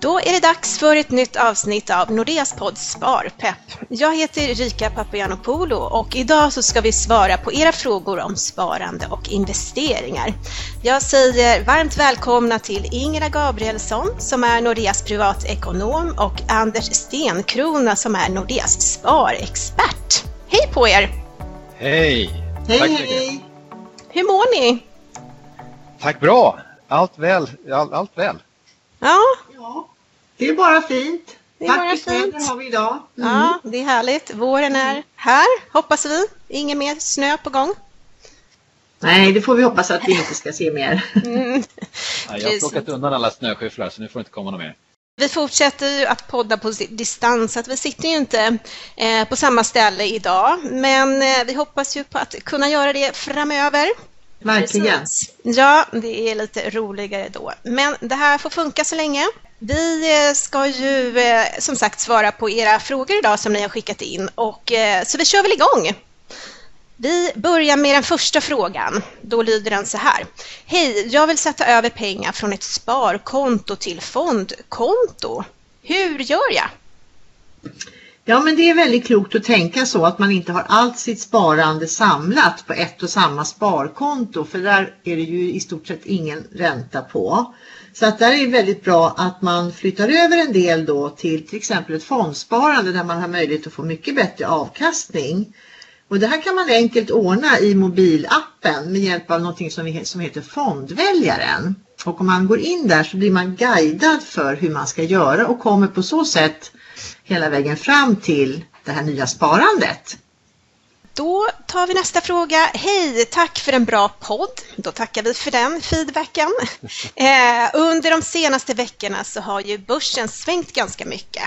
Då är det dags för ett nytt avsnitt av Nordeas podd Sparpepp. Jag heter Rika Papagiannopoulou och idag så ska vi svara på era frågor om sparande och investeringar. Jag säger varmt välkomna till Ingela Gabrielsson som är Nordeas privatekonom och Anders Stenkrona som är Nordeas sparexpert. Hej på er! Hej! Hej, Tack hej! Hur mår ni? Tack bra! Allt väl, allt, allt väl. Ja. Det är bara fint. Det är bara fint. har vi idag. Mm. Ja, det är härligt. Våren är här, hoppas vi. Ingen mer snö på gång. Nej, det får vi hoppas att vi inte ska se mer. Mm. Ja, jag har plockat undan alla snöskyfflar så nu får det inte komma något mer. Vi fortsätter ju att podda på distans, så att vi sitter ju inte eh, på samma ställe idag, men eh, vi hoppas ju på att kunna göra det framöver. Verkligen. Ja, det är lite roligare då. Men det här får funka så länge. Vi eh, ska ju eh, som sagt svara på era frågor idag som ni har skickat in och eh, så vi kör väl igång. Vi börjar med den första frågan. Då lyder den så här. Hej, jag vill sätta över pengar från ett sparkonto till fondkonto. Hur gör jag? Ja, men det är väldigt klokt att tänka så att man inte har allt sitt sparande samlat på ett och samma sparkonto för där är det ju i stort sett ingen ränta på. Så att där är det väldigt bra att man flyttar över en del då till till exempel ett fondsparande där man har möjlighet att få mycket bättre avkastning. Och det här kan man enkelt ordna i mobilappen med hjälp av något som, som heter fondväljaren. Och om man går in där så blir man guidad för hur man ska göra och kommer på så sätt hela vägen fram till det här nya sparandet. Då tar vi nästa fråga. Hej, tack för en bra podd. Då tackar vi för den feedbacken. Eh, under de senaste veckorna så har ju börsen svängt ganska mycket.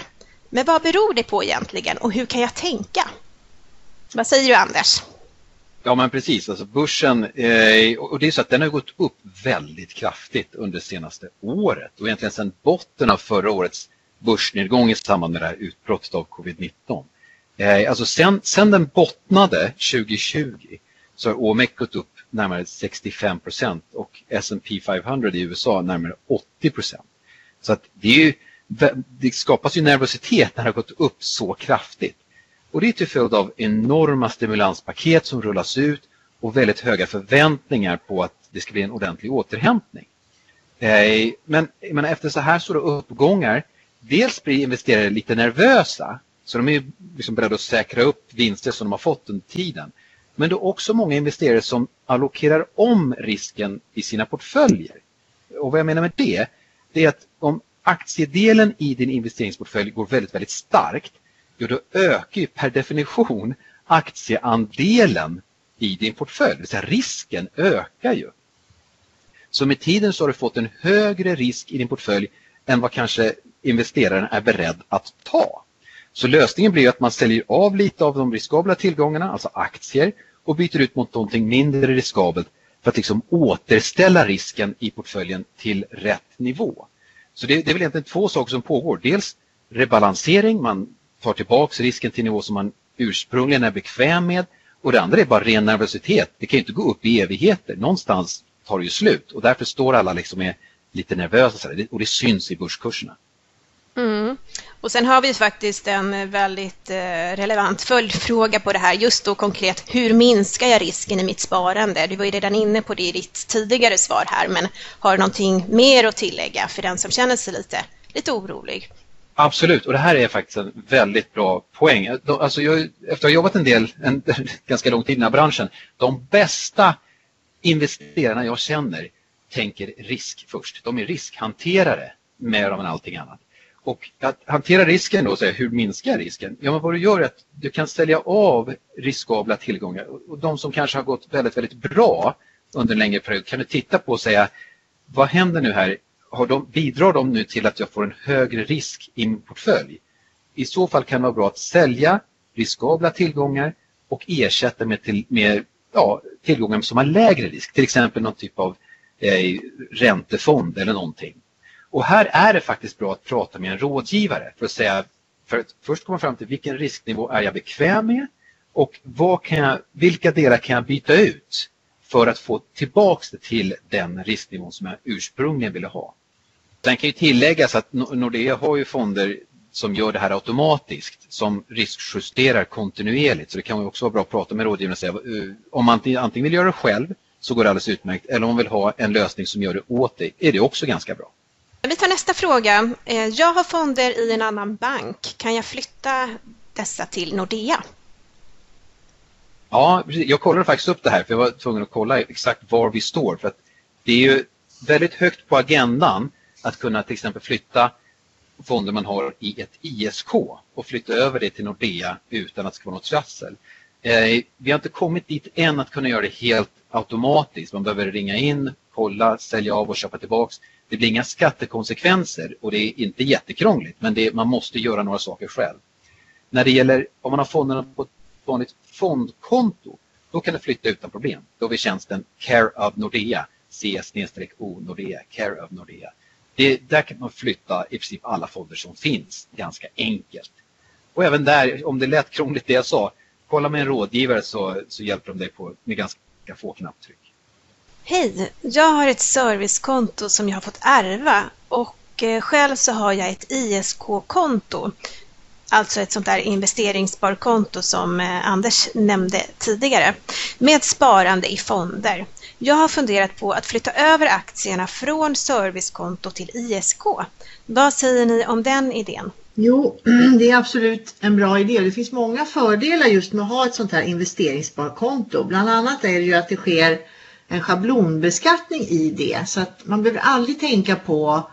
Men vad beror det på egentligen och hur kan jag tänka? Vad säger du Anders? Ja men precis, alltså börsen, eh, och det är så att den har gått upp väldigt kraftigt under det senaste året och egentligen sedan botten av förra årets börsnedgång i samband med det här utbrottet av covid-19. Eh, alltså sen, sen den bottnade 2020 så har OMX gått upp närmare 65 procent och S&P 500 i USA närmare 80 procent. Så att det, ju, det skapas ju nervositet när det har gått upp så kraftigt. Och det är till följd av enorma stimulanspaket som rullas ut och väldigt höga förväntningar på att det ska bli en ordentlig återhämtning. Eh, men, men efter så här stora uppgångar dels blir investerare lite nervösa så de är liksom beredda att säkra upp vinster som de har fått under tiden. Men det är också många investerare som allokerar om risken i sina portföljer. Och vad jag menar med det, det är att om aktiedelen i din investeringsportfölj går väldigt, väldigt starkt, jo då ökar ju per definition aktieandelen i din portfölj, det vill säga risken ökar ju. Så med tiden så har du fått en högre risk i din portfölj än vad kanske investeraren är beredd att ta. Så lösningen blir att man säljer av lite av de riskabla tillgångarna, alltså aktier, och byter ut mot någonting mindre riskabelt för att liksom återställa risken i portföljen till rätt nivå. Så det, det är väl egentligen två saker som pågår. Dels rebalansering, man tar tillbaka risken till nivå som man ursprungligen är bekväm med. Och det andra är bara ren nervositet. Det kan ju inte gå upp i evigheter. Någonstans tar det ju slut och därför står alla liksom är lite nervösa och det syns i börskurserna. Mm. Och sen har vi faktiskt en eh, väldigt eh, relevant följdfråga på det här, just då konkret, hur minskar jag risken i mitt sparande? Du var ju redan inne på det i ditt tidigare svar här, men har du någonting mer att tillägga för den som känner sig lite, lite orolig? Absolut, och det här är faktiskt en väldigt bra poäng. Alltså jag, efter att ha jobbat en del, en, ganska lång tid i den här branschen, de bästa investerarna jag känner tänker risk först. De är riskhanterare mer än allting annat. Och att hantera risken då, så hur minskar risken? Ja, men vad du gör är att du kan sälja av riskabla tillgångar och de som kanske har gått väldigt, väldigt bra under en längre period kan du titta på och säga vad händer nu här? Har de, bidrar de nu till att jag får en högre risk i min portfölj? I så fall kan det vara bra att sälja riskabla tillgångar och ersätta med, till, med ja, tillgångar som har lägre risk, till exempel någon typ av eh, räntefond eller någonting. Och här är det faktiskt bra att prata med en rådgivare för att säga, för att först komma fram till vilken risknivå är jag bekväm med och vad kan jag, vilka delar kan jag byta ut för att få tillbaks det till den risknivån som jag ursprungligen ville ha. Sen kan ju tilläggas att Nordea har ju fonder som gör det här automatiskt, som riskjusterar kontinuerligt. Så det kan också vara bra att prata med rådgivaren och säga eh, om man antingen vill göra det själv så går det alldeles utmärkt. Eller om man vill ha en lösning som gör det åt dig, är det också ganska bra. Vi tar nästa fråga. Eh, jag har fonder i en annan bank. Kan jag flytta dessa till Nordea? Ja, jag kollade faktiskt upp det här för jag var tvungen att kolla exakt var vi står. För att det är ju väldigt högt på agendan att kunna till exempel flytta fonder man har i ett ISK och flytta över det till Nordea utan att det ska vara något trassel. Eh, vi har inte kommit dit än att kunna göra det helt automatiskt. Man behöver ringa in, kolla, sälja av och köpa tillbaks. Det blir inga skattekonsekvenser och det är inte jättekrångligt men det, man måste göra några saker själv. När det gäller om man har fonderna på ett vanligt fondkonto då kan du flytta utan problem. Då har vi tjänsten Care of Nordea, CS-O Nordea, Care of Nordea. Det, där kan man flytta i princip alla fonder som finns ganska enkelt. Och även där, om det lät krångligt det jag sa, kolla med en rådgivare så, så hjälper de dig på, med ganska få knapptryck. Hej! Jag har ett servicekonto som jag har fått ärva och eh, själv så har jag ett ISK-konto. Alltså ett sånt där investeringssparkonto som eh, Anders nämnde tidigare. Med sparande i fonder. Jag har funderat på att flytta över aktierna från servicekonto till ISK. Vad säger ni om den idén? Jo, det är absolut en bra idé. Det finns många fördelar just med att ha ett sånt här investeringssparkonto. Bland annat är det ju att det sker en schablonbeskattning i det. Så att man behöver aldrig tänka på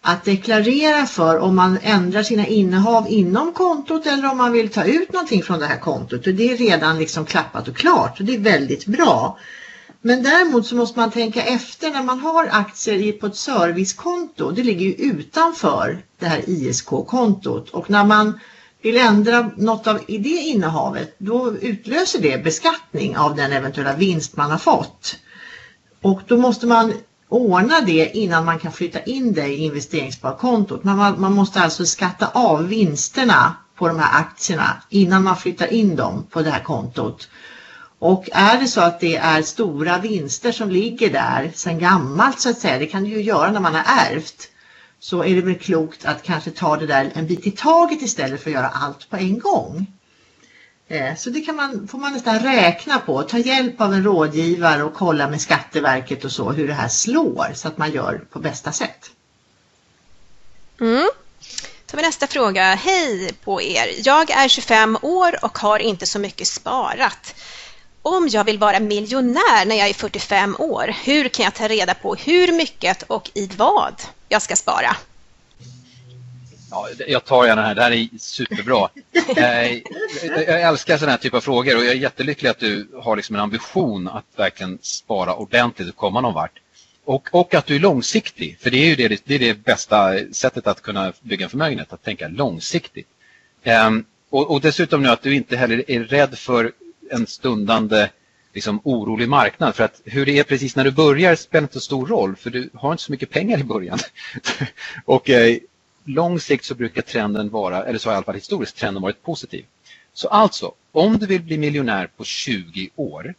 att deklarera för om man ändrar sina innehav inom kontot eller om man vill ta ut någonting från det här kontot. Och det är redan liksom klappat och klart och det är väldigt bra. Men däremot så måste man tänka efter när man har aktier på ett servicekonto. Det ligger ju utanför det här ISK-kontot och när man vill ändra något av i det innehavet då utlöser det beskattning av den eventuella vinst man har fått. Och då måste man ordna det innan man kan flytta in det i investeringssparkontot. Man, man måste alltså skatta av vinsterna på de här aktierna innan man flyttar in dem på det här kontot. Och är det så att det är stora vinster som ligger där sedan gammalt så att säga, det kan det ju göra när man har ärvt, så är det väl klokt att kanske ta det där en bit i taget istället för att göra allt på en gång. Eh, så det kan man, får man nästan räkna på, ta hjälp av en rådgivare och kolla med Skatteverket och så hur det här slår så att man gör på bästa sätt. Mm. tar vi nästa fråga. Hej på er! Jag är 25 år och har inte så mycket sparat. Om jag vill vara miljonär när jag är 45 år, hur kan jag ta reda på hur mycket och i vad jag ska spara? Ja, jag tar gärna det här, det här är superbra. Eh, jag älskar sådana här typer av frågor och jag är jättelycklig att du har liksom en ambition att verkligen spara ordentligt och komma någon vart. Och, och att du är långsiktig, för det är ju det, det, är det bästa sättet att kunna bygga en förmögenhet, att tänka långsiktigt. Um, och, och, dessutom nu att du inte heller är rädd för en stundande liksom, orolig marknad. För att hur det är precis när du börjar spelar inte så stor roll för du har inte så mycket pengar i början. och eh, lång sikt så brukar trenden vara, eller så har i alla fall historiskt trenden varit positiv. Så alltså, om du vill bli miljonär på 20 år,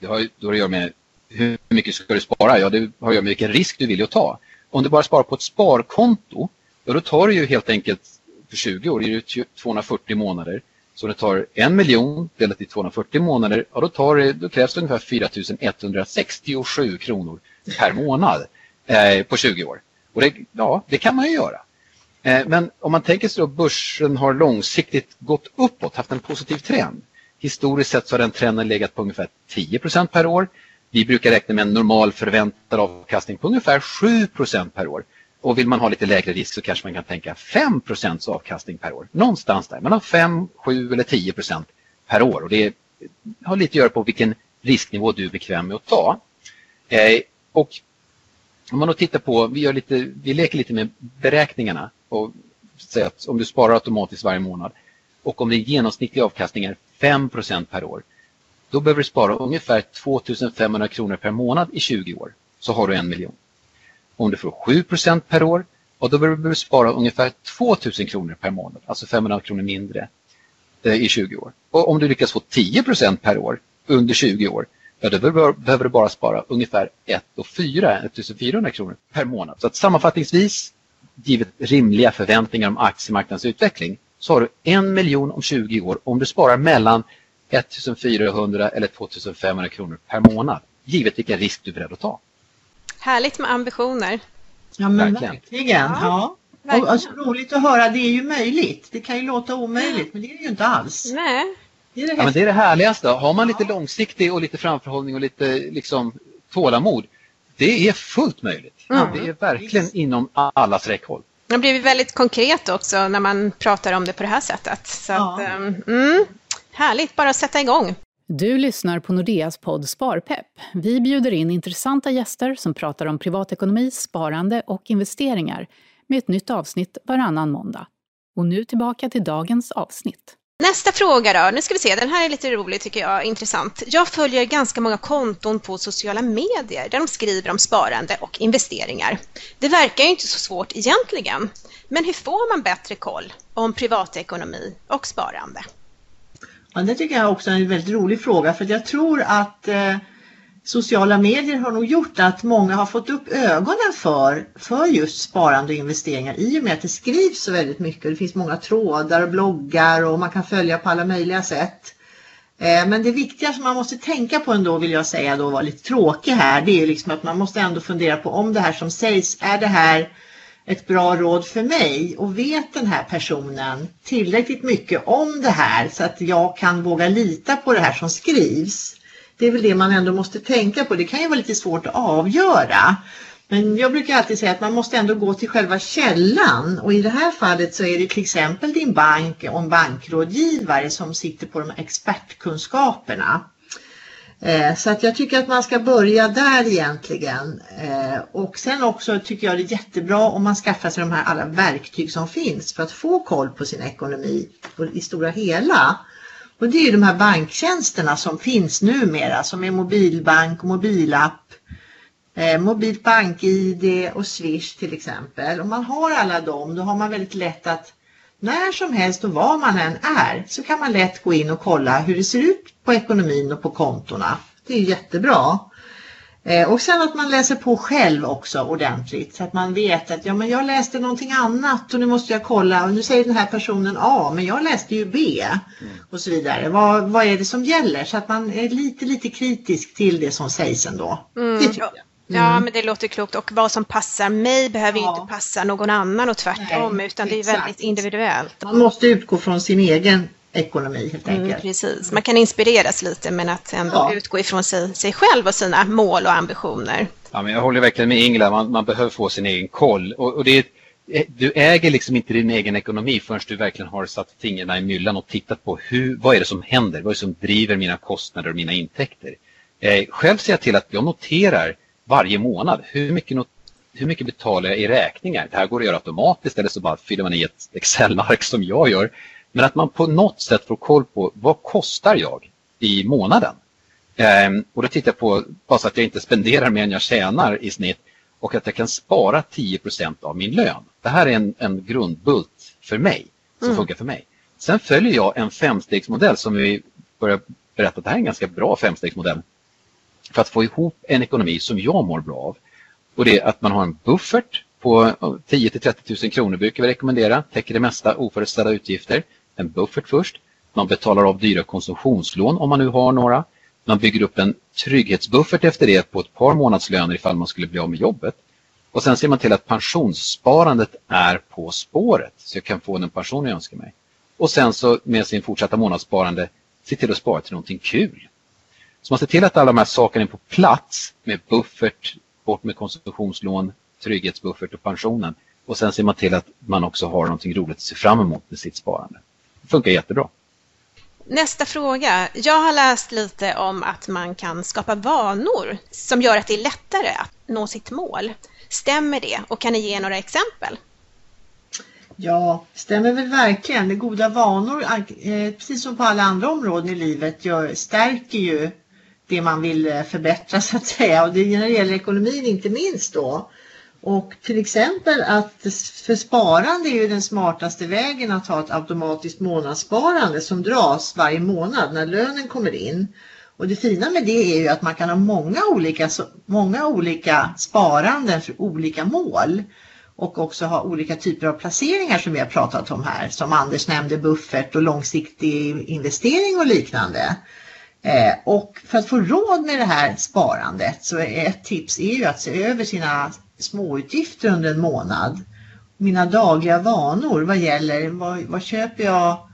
det har ju då att göra med hur mycket ska du spara? Ja, det har att göra med vilken risk du vill ta. Om du bara sparar på ett sparkonto, ja, då tar du ju helt enkelt för 20 år, det är 240 månader. Så det tar en miljon delat i 240 månader, ja, då, tar det, då krävs det ungefär 4 167 kronor per månad eh, på 20 år. Och det, ja, det kan man ju göra. Eh, men om man tänker sig att börsen har långsiktigt gått uppåt, haft en positiv trend. Historiskt sett så har den trenden legat på ungefär 10% per år. Vi brukar räkna med en normal förväntad avkastning på ungefär 7% per år. Och vill man ha lite lägre risk så kanske man kan tänka 5% avkastning per år. Någonstans där, man har 5, 7 eller 10% per år. Och det har lite att göra på vilken risknivå du är bekväm med att ta. Eh, och om man då tittar på, vi, gör lite, vi leker lite med beräkningarna och säger att om du sparar automatiskt varje månad och om din genomsnittliga avkastning är 5% per år då behöver du spara ungefär 2500 kronor per månad i 20 år så har du en miljon. Om du får 7% per år och då behöver du spara ungefär 2000 kronor per månad, alltså 500 kronor mindre eh, i 20 år. Och om du lyckas få 10% per år under 20 år ja då behöver du bara spara ungefär 1 400, 1400 kronor per månad. Så att sammanfattningsvis, givet rimliga förväntningar om aktiemarknadens utveckling, så har du en miljon om 20 år om du sparar mellan 1400 eller 2500 kronor per månad, givet vilken risk du är beredd att ta. Härligt med ambitioner. Ja men verkligen. verkligen. Ja. Verkligen. Och, alltså, roligt att höra, det är ju möjligt. Det kan ju låta omöjligt men det är det ju inte alls. Nej. Det är det, ja, men det, är det härligaste. Har man lite långsiktig och lite framförhållning och lite liksom, tålamod, det är fullt möjligt. Mm. Det är verkligen inom allas räckhåll. Det blir väldigt konkret också när man pratar om det på det här sättet. Så ja. att, um, mm, härligt, bara sätta igång. Du lyssnar på Nordeas podd Sparpepp. Vi bjuder in intressanta gäster som pratar om privatekonomi, sparande och investeringar med ett nytt avsnitt varannan måndag. Och nu tillbaka till dagens avsnitt. Nästa fråga då, nu ska vi se, den här är lite rolig tycker jag, intressant. Jag följer ganska många konton på sociala medier där de skriver om sparande och investeringar. Det verkar ju inte så svårt egentligen, men hur får man bättre koll om privatekonomi och sparande? Ja, det tycker jag också är en väldigt rolig fråga för jag tror att eh, sociala medier har nog gjort att många har fått upp ögonen för, för just sparande och investeringar i och med att det skrivs så väldigt mycket. Det finns många trådar och bloggar och man kan följa på alla möjliga sätt. Eh, men det viktiga som man måste tänka på ändå vill jag säga då var lite tråkig här det är liksom att man måste ändå fundera på om det här som sägs är det här ett bra råd för mig och vet den här personen tillräckligt mycket om det här så att jag kan våga lita på det här som skrivs. Det är väl det man ändå måste tänka på. Det kan ju vara lite svårt att avgöra. Men jag brukar alltid säga att man måste ändå gå till själva källan och i det här fallet så är det till exempel din bank och en bankrådgivare som sitter på de expertkunskaperna. Eh, så att jag tycker att man ska börja där egentligen. Eh, och sen också tycker jag det är jättebra om man skaffar sig de här alla verktyg som finns för att få koll på sin ekonomi i stora hela. Och det är ju de här banktjänsterna som finns numera som är mobilbank mobilapp, eh, mobilt bank-id och Swish till exempel. Om man har alla dem då har man väldigt lätt att när som helst och var man än är så kan man lätt gå in och kolla hur det ser ut på ekonomin och på kontona. Det är jättebra. Eh, och sen att man läser på själv också ordentligt så att man vet att ja, men jag läste någonting annat och nu måste jag kolla och nu säger den här personen A men jag läste ju B och så vidare. Vad, vad är det som gäller? Så att man är lite lite kritisk till det som sägs ändå. Mm. Mm. Ja, men det låter klokt. Och vad som passar mig behöver ja. inte passa någon annan och tvärtom, Nej, utan det är exakt. väldigt individuellt. Man måste utgå från sin egen ekonomi helt mm, enkelt. Mm, precis, man kan inspireras lite men att ändå ja. utgå ifrån sig, sig själv och sina mål och ambitioner. Ja, men jag håller verkligen med Ingela, man, man behöver få sin egen koll. Och, och det eh, du äger liksom inte din egen ekonomi förrän du verkligen har satt fingrarna i myllan och tittat på hur, vad är det som händer, vad är det som driver mina kostnader och mina intäkter. Eh, själv ser jag till att jag noterar varje månad hur mycket, hur mycket betalar jag i räkningar. Det här går att göra automatiskt eller så bara fyller man i ett Excel-ark som jag gör. Men att man på något sätt får koll på vad kostar jag i månaden? Ehm, och då tittar jag på, bara så att jag inte spenderar mer än jag tjänar i snitt och att jag kan spara 10% av min lön. Det här är en, en grundbult för mig, som mm. funkar för mig. Sen följer jag en femstegsmodell som vi börjar berätta att det här är en ganska bra femstegsmodell för att få ihop en ekonomi som jag mår bra av. Och det är att man har en buffert på 10 till 30 000 kronor brukar vi rekommendera, täcker det mesta oförutsedda utgifter en buffert först. Man betalar av dyra konsumtionslån om man nu har några. Man bygger upp en trygghetsbuffert efter det på ett par månadslöner ifall man skulle bli av med jobbet. Och sen ser man till att pensionssparandet är på spåret så jag kan få den pension jag önskar mig. Och sen så med sin fortsatta månadssparande se till att spara till någonting kul. Så man ser till att alla de här sakerna är på plats med buffert, bort med konsumtionslån, trygghetsbuffert och pensionen. Och sen ser man till att man också har någonting roligt att se fram emot med sitt sparande funkar jättebra. Nästa fråga. Jag har läst lite om att man kan skapa vanor som gör att det är lättare att nå sitt mål. Stämmer det och kan ni ge några exempel? Ja, stämmer väl verkligen. Det goda vanor, eh, precis som på alla andra områden i livet, gör, stärker ju det man vill eh, förbättra så att säga. Och det när det gäller ekonomin inte minst då. Och till exempel att för sparande är ju den smartaste vägen att ha ett automatiskt månadssparande som dras varje månad när lönen kommer in. Och det fina med det är ju att man kan ha många olika, många olika sparanden för olika mål och också ha olika typer av placeringar som vi har pratat om här. Som Anders nämnde, buffert och långsiktig investering och liknande. Eh, och för att få råd med det här sparandet så är ett tips är ju att se över sina småutgifter under en månad. Mina dagliga vanor vad gäller vad, vad köper jag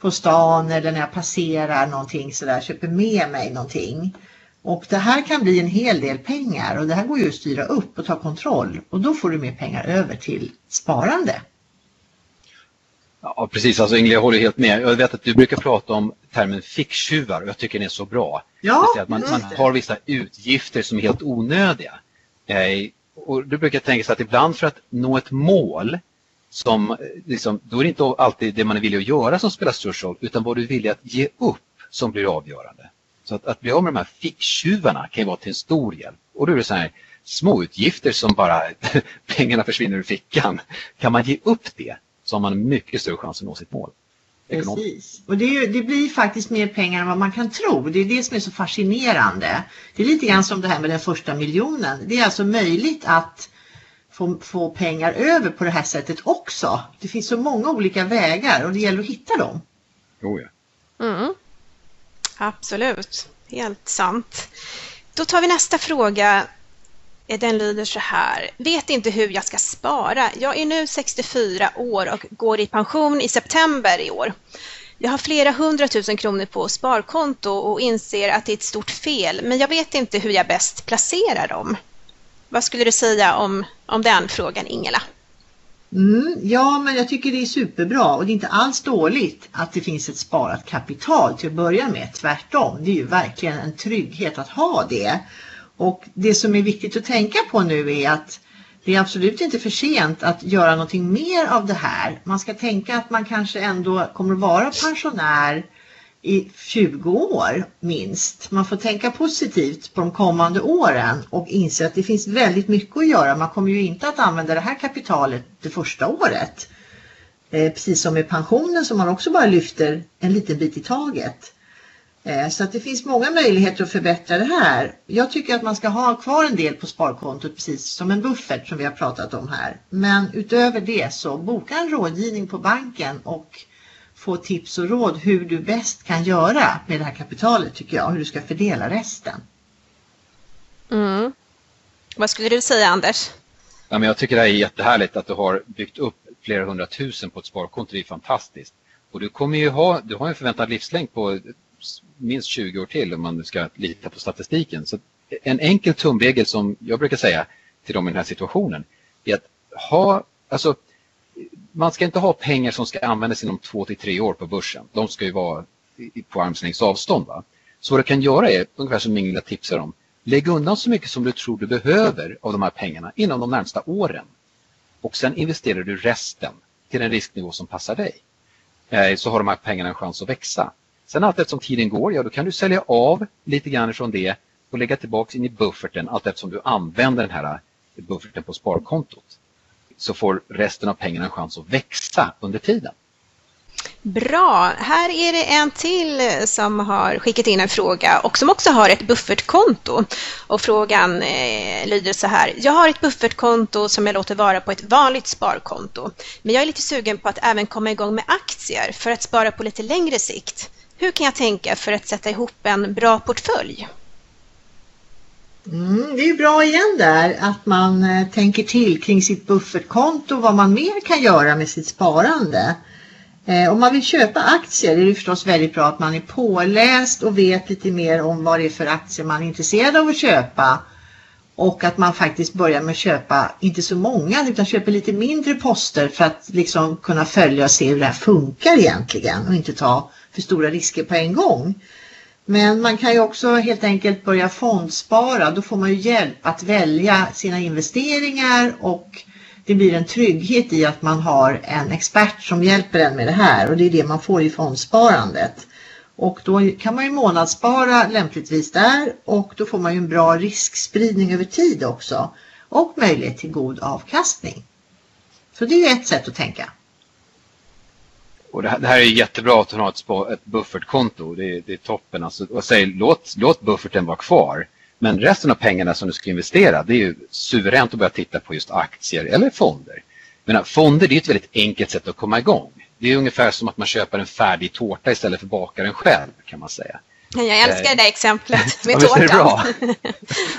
på stan eller när jag passerar någonting sådär, köper med mig någonting. Och det här kan bli en hel del pengar och det här går ju att styra upp och ta kontroll och då får du mer pengar över till sparande. Ja, precis. Alltså Ingela, jag håller helt med. Jag vet att du brukar prata om termen ficktjuvar och jag tycker den är så bra. Ja, att man, man har vissa utgifter som är helt onödiga. Eh, och du brukar tänka sig att ibland för att nå ett mål som, eh, liksom, då är det inte alltid det man är villig att göra som spelar störst roll utan vad du är villig att ge upp som blir avgörande. Så att, att bli av med de här ficktjuvarna kan ju vara till en stor hjälp. Och då är det så här småutgifter som bara pengarna försvinner ur fickan. Kan man ge upp det så har man mycket större chans att nå sitt mål. Precis. Och det, det, blir faktiskt mer pengar än vad man kan tro. Det är det som är så fascinerande. Det är lite grann som det här med den första miljonen. Det är alltså möjligt att få, få pengar över på det här sättet också. Det finns så många olika vägar och det gäller att hitta dem. Oh ja. Mm. Absolut, helt sant. Då tar vi nästa fråga. Den lyder så här. Vet inte hur jag ska spara. Jag är nu 64 år och går i pension i september i år. Jag har flera hundratusen kronor på sparkonto och inser att det är ett stort fel, men jag vet inte hur jag bäst placerar dem. Vad skulle du säga om, om den frågan, Ingela? Mm, ja, men jag tycker det är superbra och det är inte alls dåligt att det finns ett sparat kapital till att börja med. Tvärtom, det är ju verkligen en trygghet att ha det. Och det som är viktigt att tänka på nu är att det är absolut inte för sent att göra någonting mer av det här. Man ska tänka att man kanske ändå kommer att vara pensionär i 20 år minst. Man får tänka positivt på de kommande åren och inse att det finns väldigt mycket att göra. Man kommer ju inte att använda det här kapitalet det första året. Eh, precis som med pensionen som man också bara lyfter en liten bit i taget. Eh, så att det finns många möjligheter att förbättra det här. Jag tycker att man ska ha kvar en del på sparkontot precis som en buffert som vi har pratat om här. Men utöver det så boka en rådgivning på banken och få tips och råd hur du bäst kan göra med det här kapitalet tycker jag. Hur du ska fördela resten. Mm. Vad skulle du säga Anders? Ja, men jag tycker det är jättehärligt att du har byggt upp flera hundratusen på ett sparkonto. Det är fantastiskt. Och du kommer ju ha, du har en förväntad livslängd på minst 20 år till om man nu ska lita på statistiken. Så en enkel tumregel som jag brukar säga till dem i den här situationen är att ha, alltså man ska inte ha pengar som ska användas inom två till tre år på börsen. De ska ju vara på armslängds avstånd. Va? Så vad du kan göra är, ungefär som Ingela tipsar om, lägg undan så mycket som du tror du behöver av de här pengarna inom de närmsta åren. Och sen investerar du resten till en risknivå som passar dig. Eh, så har de här pengarna en chans att växa. Sen allt eftersom tiden går, ja då kan du sälja av lite grann från det och lägga tillbaka in i bufferten allt eftersom du använder den här eh, bufferten på sparkontot så får resten av pengarna en chans att växa under tiden. Bra, här är det en till eh, som har skickat in en fråga och som också har ett buffertkonto. Och frågan eh, lyder så här. Jag har ett buffertkonto som jag låter vara på ett vanligt sparkonto. Men jag är lite sugen på att även komma igång med aktier för att spara på lite längre sikt. Hur kan jag tänka för att sätta ihop en bra portfölj? Mm, det är bra igen där att man eh, tänker till kring sitt buffertkonto vad man mer kan göra med sitt sparande. Eh, om man vill köpa aktier är det förstås väldigt bra att man är påläst och vet lite mer om vad det är för aktier man är intresserad av att köpa. Och att man faktiskt börjar med att köpa, inte så många, utan köper lite mindre poster för att liksom kunna följa och se hur det här funkar egentligen och inte ta för stora risker på en gång. Men man kan ju också helt enkelt börja fondspara. Då får man ju hjälp att välja sina investeringar och det blir en trygghet i att man har en expert som hjälper en med det här och det är det man får i fondsparandet. Och då kan man ju månadsspara lämpligtvis där och då får man ju en bra riskspridning över tid också och möjlighet till god avkastning. Så det är ju ett sätt att tänka och det, här, det här är jättebra att ha ett, spa, ett buffertkonto. Det, det är toppen. Alltså, och säg, låt, låt bufferten vara kvar. Men resten av pengarna som du ska investera, det är ju suveränt att börja titta på just aktier eller fonder. Men fonder det är ett väldigt enkelt sätt att komma igång. Det är ungefär som att man köper en färdig tårta istället för bakar den själv kan man säga. Jag älskar det där exemplet med ja, tårtan. Är det bra?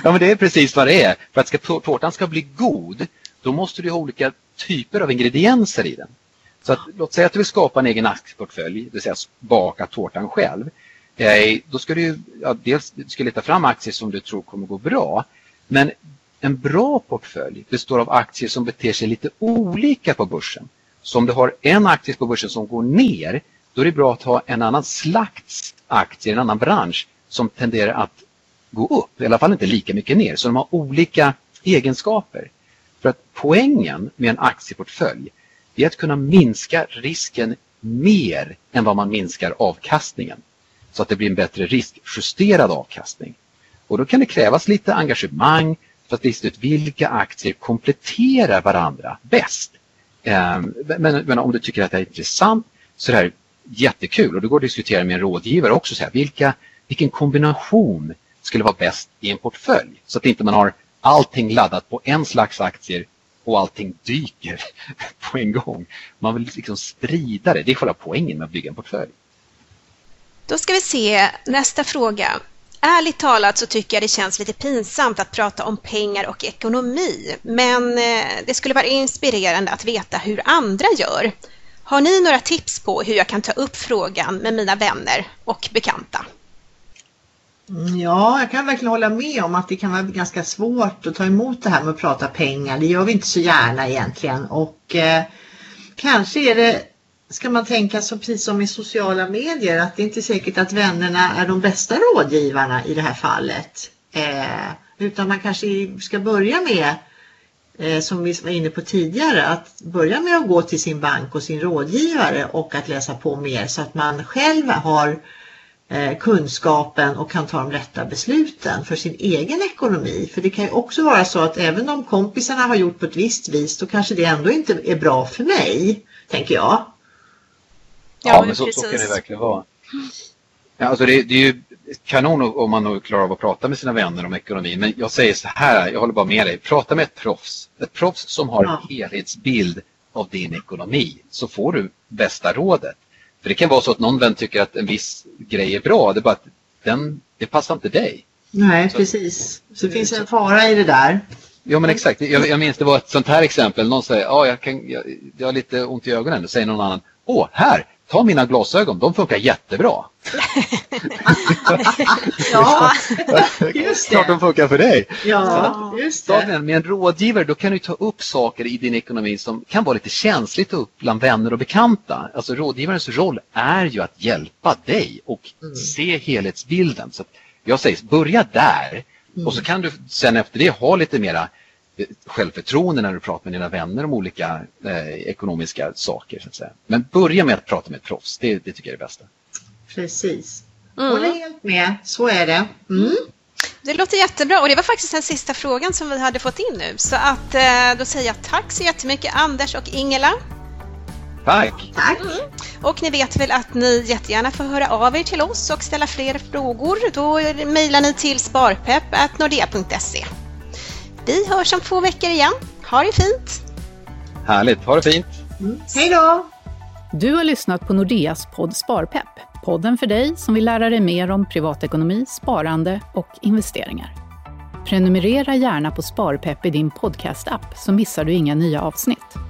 ja, men det är precis vad det är. För att ska, tårtan ska bli god, då måste du ha olika typer av ingredienser i den. Så att, låt säga att du vill skapa en egen aktieportfölj, det vill säga baka tårtan själv. Eh, då ska du ja, dels du ska leta fram aktier som du tror kommer gå bra. Men en bra portfölj består av aktier som beter sig lite olika på börsen. Så om du har en aktie på börsen som går ner, då är det bra att ha en annan slags aktier, en annan bransch som tenderar att gå upp, i alla fall inte lika mycket ner. Så de har olika egenskaper. För att poängen med en aktieportfölj det är att kunna minska risken mer än vad man minskar avkastningen. Så att det blir en bättre riskjusterad avkastning. Och då kan det krävas lite engagemang för att lista ut vilka aktier kompletterar varandra bäst. Ehm, men, men, om du tycker att det är intressant så är det här jättekul och då går det att diskutera med en rådgivare också. Så här, vilka, vilken kombination skulle vara bäst i en portfölj? Så att inte man har allting laddat på en slags aktier och allting dyker på en gång. Man vill liksom sprida det. Det är själva poängen med att bygga en portfölj. Då ska vi se nästa fråga. Ärligt talat så tycker jag det känns lite pinsamt att prata om pengar och ekonomi, men eh, det skulle vara inspirerande att veta hur andra gör. Har ni några tips på hur jag kan ta upp frågan med mina vänner och bekanta? Ja, jag kan verkligen hålla med om att det kan vara ganska svårt att ta emot det här med att prata pengar. Det gör vi inte så gärna egentligen och eh, kanske är det ska man tänka så precis som i sociala medier att det inte är säkert att vännerna är de bästa rådgivarna i det här fallet. Eh, utan man kanske ska börja med, eh, som vi var inne på tidigare, att börja med att gå till sin bank och sin rådgivare och att läsa på mer så att man själv har eh, kunskapen och kan ta de rätta besluten för sin egen ekonomi. För det kan ju också vara så att även om kompisarna har gjort på ett visst vis då kanske det ändå inte är bra för mig, tänker jag. Ja, ja men så, så, kan det verkligen vara. Ja, alltså det, det är ju kanon om man nu klarar av att prata med sina vänner om ekonomi. Men jag säger så här, jag håller bara med dig. Prata med ett proffs. Ett proffs som har ja. en helhetsbild av din ekonomi. Så får du bästa rådet. För det kan vara så att någon vän tycker att en viss grej är bra. Det är bara att den, det passar inte dig. Nej, så, precis. Så det finns en fara i det där. Ja men exakt, jag, jag minns det var ett sånt här exempel. Någon säger, ja jag, kan, jag, jag har lite ont i ögonen. Då säger någon annan, åh här, ta mina glasögon, de funkar jättebra. ja, just det. Klart de funkar för dig. Ja, just det. Med en rådgivare då kan du ta upp saker i din ekonomi som kan vara lite känsligt upp bland vänner och bekanta. Alltså rådgivarens roll är ju att hjälpa dig och mm. se helhetsbilden. Så jag säger, börja där mm. och så kan du sen efter det ha lite mera självförtroende när du pratar med dina vänner om olika eh, ekonomiska saker. Så att säga. Men börja med att prata med ett proffs, det, det tycker jag är det bästa. Precis. Mm. Håller helt med, så är det. Mm. Det låter jättebra och det var faktiskt den sista frågan som vi hade fått in nu. Så att eh, då säger jag tack så jättemycket Anders och Ingela. Tack! Tack! Mm. Och ni vet väl att ni jättegärna får höra av er till oss och ställa fler frågor. Då mejlar ni till sparpepp.nordea.se. Vi hörs om två veckor igen. Ha det fint! Härligt, ha det fint! Mm. Hej då! Du har lyssnat på Nordeas podd Sparpepp. Podden för dig som vill lära dig mer om privatekonomi, sparande och investeringar. Prenumerera gärna på Sparpepp i din podcast-app så missar du inga nya avsnitt.